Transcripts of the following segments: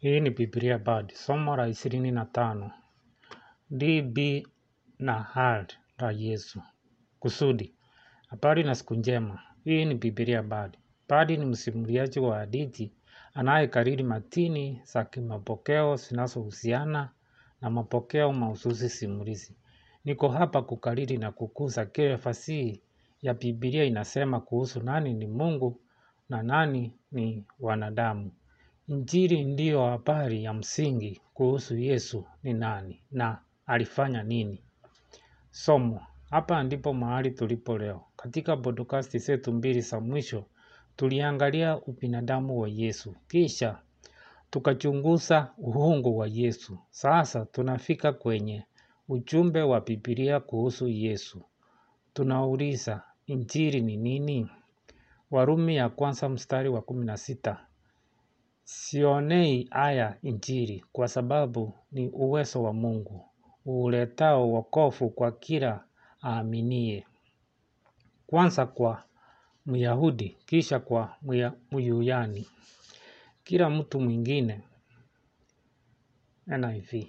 Hii ni Biblia Bard, somo la ishirini na tano. DB na hard la Yesu. Kusudi. Habari na siku njema. Hii ni Biblia Bard. Bard ni msimuliaji wa hadithi anayekariri matini za kimapokeo zinazohusiana na mapokeo mahususi simulizi. Niko hapa kukariri na kukuza kile fasihi ya Biblia inasema kuhusu nani ni Mungu na nani ni wanadamu. Injili ndiyo habari ya msingi kuhusu Yesu ni nani na alifanya nini. Somo, hapa ndipo mahali tulipo leo. Katika podcast zetu mbili za mwisho, tuliangalia ubinadamu wa Yesu. Kisha, tukachunguza uungu wa Yesu. Sasa, tunafika kwenye ujumbe wa Biblia kuhusu Yesu. Tunauliza, injili ni nini? Warumi ya kwanza mstari wa kumi na sita. Sionei haya injili kwa sababu ni uwezo wa Mungu uletao wokovu kwa kila aaminie, kwanza kwa Myahudi kisha kwa Myunani, kila mtu mwingine. NIV.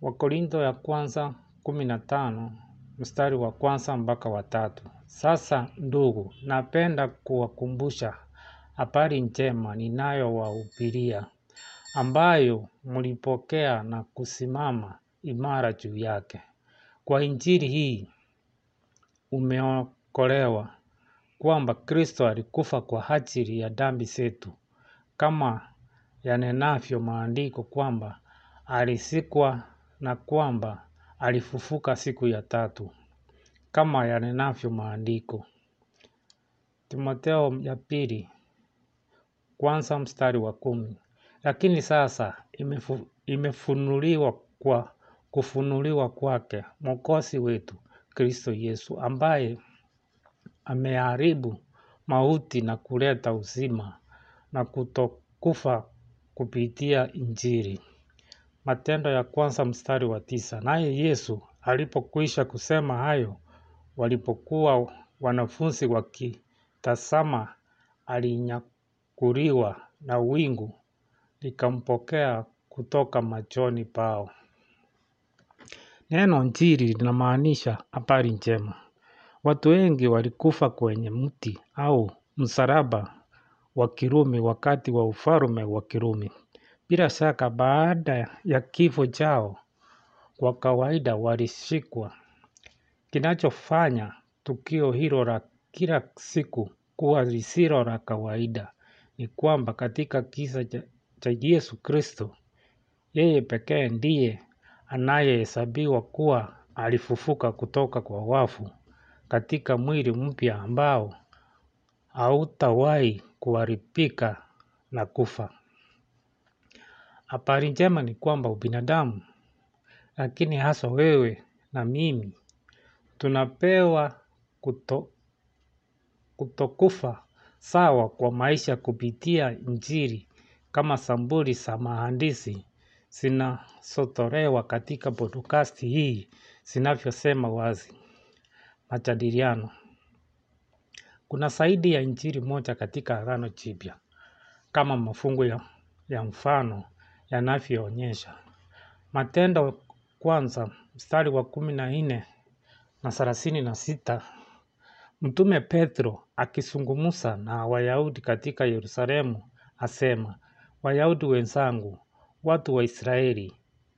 Wakorintho ya kwanza kumi na tano mstari wa kwanza mpaka wa tatu. Sasa ndugu, napenda kuwakumbusha habari njema ninayowahubiria, ambayo mlipokea na kusimama imara juu yake. Kwa injili hii umeokolewa, kwamba Kristo alikufa kwa ajili ya dhambi zetu, kama yanenavyo maandiko kwamba alisikwa na kwamba alifufuka siku ya tatu, kama yanenavyo maandiko. Timotheo ya pili kwanza mstari wa kumi. Lakini sasa imefu, imefunuliwa kwa kufunuliwa kwake Mwokozi wetu Kristo Yesu ambaye ameharibu mauti na kuleta uzima na kutokufa kupitia Injili. Matendo ya kwanza mstari wa tisa. Naye Yesu alipokwisha kusema hayo, walipokuwa wanafunzi wakitazama, alinyakuliwa na wingu likampokea kutoka machoni pao. Neno injili linamaanisha habari njema. Watu wengi walikufa kwenye mti au msalaba wa Kirumi wakati wa ufalme wa Kirumi. Bila shaka baada ya kifo chao kwa kawaida walishikwa. Kinachofanya tukio hilo la kila siku kuwa lisilo la kawaida ni kwamba katika kisa cha Yesu Kristo, yeye pekee ndiye anayehesabiwa kuwa alifufuka kutoka kwa wafu katika mwili mpya ambao hautawahi kuharibika na kufa. Habari njema ni kwamba ubinadamu, lakini hasa wewe na mimi, tunapewa kuto, kutokufa sawa kwa maisha kupitia injili kama sambuli za mahandisi zinazotolewa katika podcast hii zinavyosema wazi. Majadiliano. Kuna zaidi ya injili moja katika Agano Jipya kama mafungu ya, ya mfano yanavyoonyesha. Matendo kwanza mstari wa kumi na nne na thelathini na sita Mtume Petro akizungumza na Wayahudi katika Yerusalemu asema, Wayahudi wenzangu, watu wa Israeli,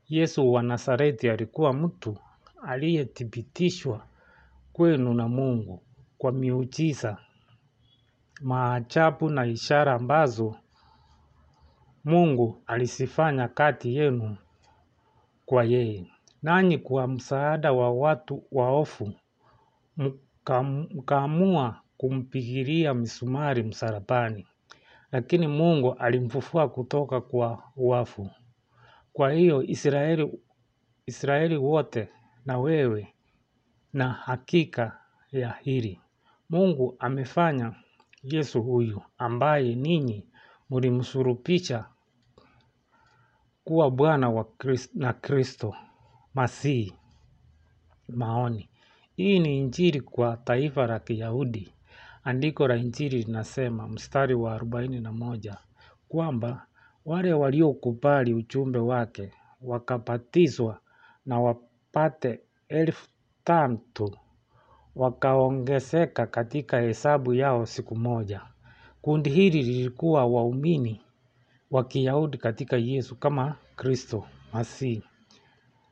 Yesu wa Nazareti alikuwa mtu aliyethibitishwa kwenu na Mungu kwa miujiza, maajabu na ishara ambazo Mungu alizifanya kati yenu kwa yeye. Nanyi kwa msaada wa watu waofu mkaamua kumpigilia misumari msalabani, lakini Mungu alimfufua kutoka kwa wafu. Kwa hiyo Israeli, Israeli wote na wewe na hakika ya hili, Mungu amefanya Yesu huyu ambaye ninyi mulimsurupisha kuwa Bwana wa Christ, na Kristo Masihi. Maoni. Hii ni injili kwa taifa la Kiyahudi. Andiko la injili linasema mstari wa arobaini na moja kwamba Wale waliokubali ujumbe wake wakabatizwa na wapate elfu tatu wakaongezeka katika hesabu yao siku moja. Kundi hili lilikuwa waumini wa Kiyahudi katika Yesu kama Kristo Masihi.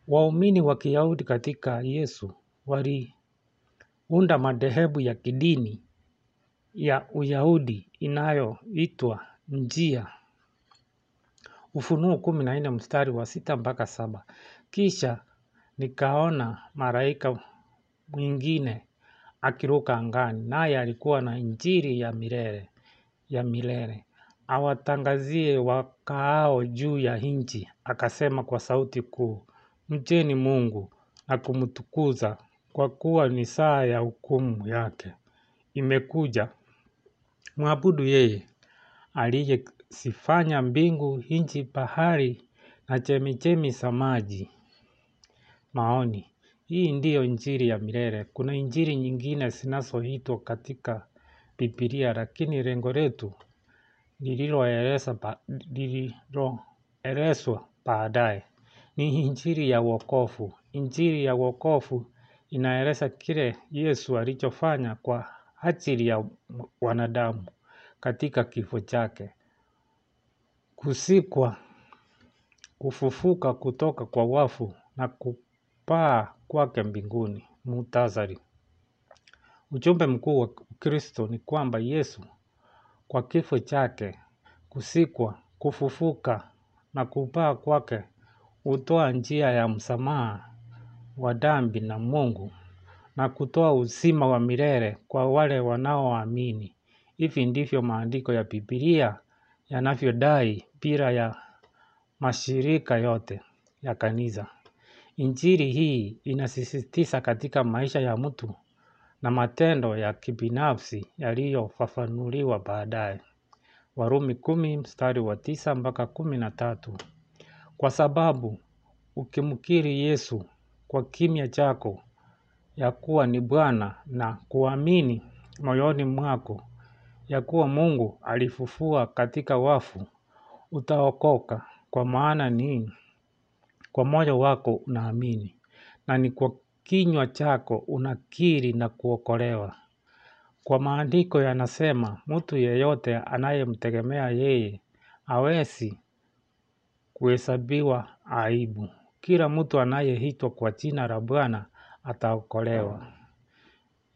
Waumini wa Kiyahudi katika Yesu waliunda madhehebu ya kidini ya Uyahudi inayoitwa njia. Ufunuo kumi na nne mstari wa sita mpaka saba. Kisha nikaona malaika mwingine akiruka angani, naye alikuwa na injili ya milele ya milele awatangazie wakaao juu ya nchi, akasema kwa sauti kuu, mcheni Mungu na kumtukuza, kwa kuwa ni saa ya hukumu yake imekuja. Mwabudu yeye aliyezifanya mbingu, nchi, bahari na chemichemi za maji. Maoni, hii ndiyo injili ya milele. Kuna injili nyingine zinazoitwa katika Biblia, lakini lengo letu lililoelezwa baadaye ni injili ya wokovu. Injili ya wokovu inaeleza kile Yesu alichofanya kwa ajili ya wanadamu katika kifo chake, kusikwa, kufufuka kutoka kwa wafu na kupaa kwake mbinguni. Muhtasari. Ujumbe mkuu wa Kristo ni kwamba Yesu kwa kifo chake, kusikwa, kufufuka na kupaa kwake hutoa njia ya msamaha wa dhambi na Mungu na kutoa uzima wa milele kwa wale wanaoamini. Hivi ndivyo maandiko ya Biblia yanavyodai bila ya mashirika yote ya kanisa. Injili hii inasisitiza katika maisha ya mtu na matendo ya kibinafsi yaliyofafanuliwa baadaye. Warumi kumi mstari wa tisa mpaka kumi na tatu. Kwa sababu ukimkiri Yesu kwa kimya chako ya kuwa ni Bwana na kuamini moyoni mwako ya kuwa Mungu alifufua katika wafu, utaokoka. Kwa maana ni kwa moyo wako unaamini na ni kwa kinywa chako unakiri na kuokolewa. Kwa maandiko yanasema mtu yeyote anayemtegemea yeye hawezi kuhesabiwa aibu. Kila mtu anayeitwa kwa jina la Bwana ataokolewa.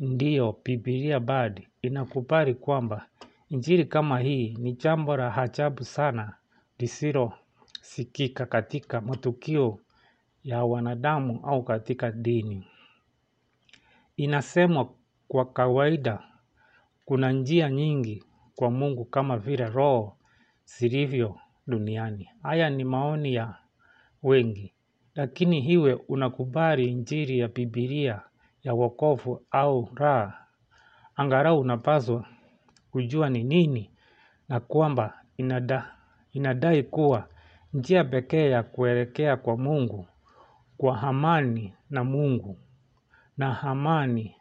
Ndiyo, Biblia bado inakubali kwamba injili kama hii ni jambo la ajabu sana lisilosikika katika matukio ya wanadamu au katika dini. Inasemwa kwa kawaida kuna njia nyingi kwa Mungu kama vile roho zilivyo duniani. Haya ni maoni ya wengi, lakini iwe unakubali injili ya Biblia ya wokovu au la, angalau unapaswa kujua ni nini na kwamba inada, inadai kuwa njia pekee ya kuelekea kwa Mungu kwa amani na Mungu na amani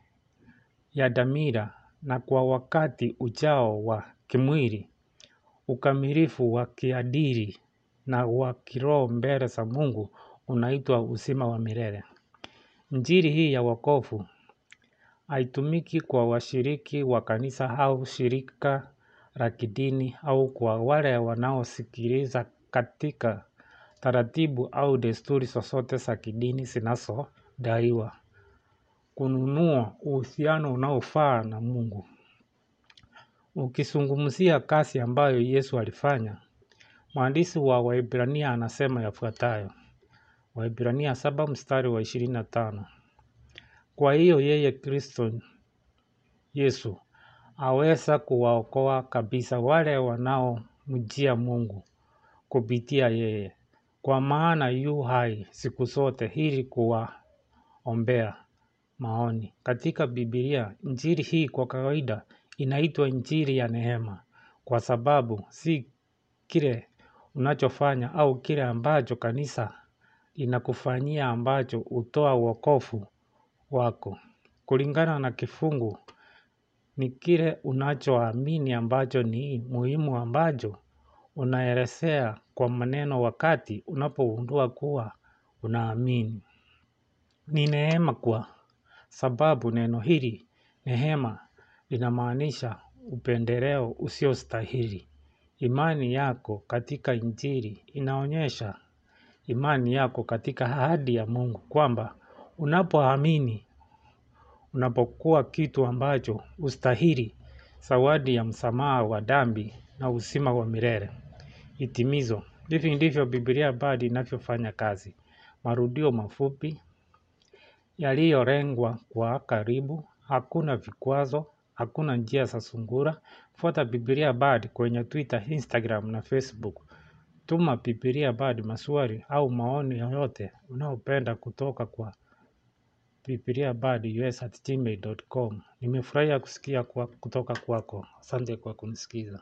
ya dhamira na kwa wakati ujao wa kimwili, ukamilifu wa kiadili na wa kiroho mbele za Mungu unaitwa uzima wa milele. Injili hii ya wokovu haitumiki kwa washiriki wa kanisa au shirika la kidini au kwa wale wanaosikiliza katika taratibu au desturi zozote za kidini zinazodaiwa kununua uhusiano unaofaa na Mungu. Ukizungumzia kazi ambayo Yesu alifanya, mwandishi wa Waebrania anasema yafuatayo. Waebrania saba mstari wa ishirini na tano. Kwa hiyo yeye Kristo Yesu aweza kuwaokoa kabisa wale wanaomjia Mungu kupitia yeye, kwa maana yu hai siku zote ili kuwaombea. Maoni katika Biblia, injili hii kwa kawaida inaitwa injili ya neema, kwa sababu si kile unachofanya au kile ambacho kanisa linakufanyia ambacho hutoa wokovu wako. Kulingana na kifungu ni kile unachoamini ambacho ni muhimu ambacho unaelezea kwa maneno wakati unapogundua kuwa unaamini. Ni neema kwa sababu neno hili neema linamaanisha upendeleo usiostahili. Imani yako katika injili inaonyesha imani yako katika ahadi ya mungu kwamba unapoamini unapokuwa kitu ambacho hustahili zawadi ya msamaha wa dhambi na uzima wa milele. Hitimizo, hivi ndivyo Biblia bado inavyofanya kazi. Marudio mafupi, yaliyolengwa kwa karibu, hakuna vikwazo, hakuna njia za sungura. Fuata Biblia Bard kwenye Twitter, Instagram na Facebook. Tuma Biblia Bard maswali au maoni yoyote unaopenda kutoka kwa Biblia Bard us at gmail.com. Nimefurahia kusikia kutoka kwako. Asante kwa kunisikiza.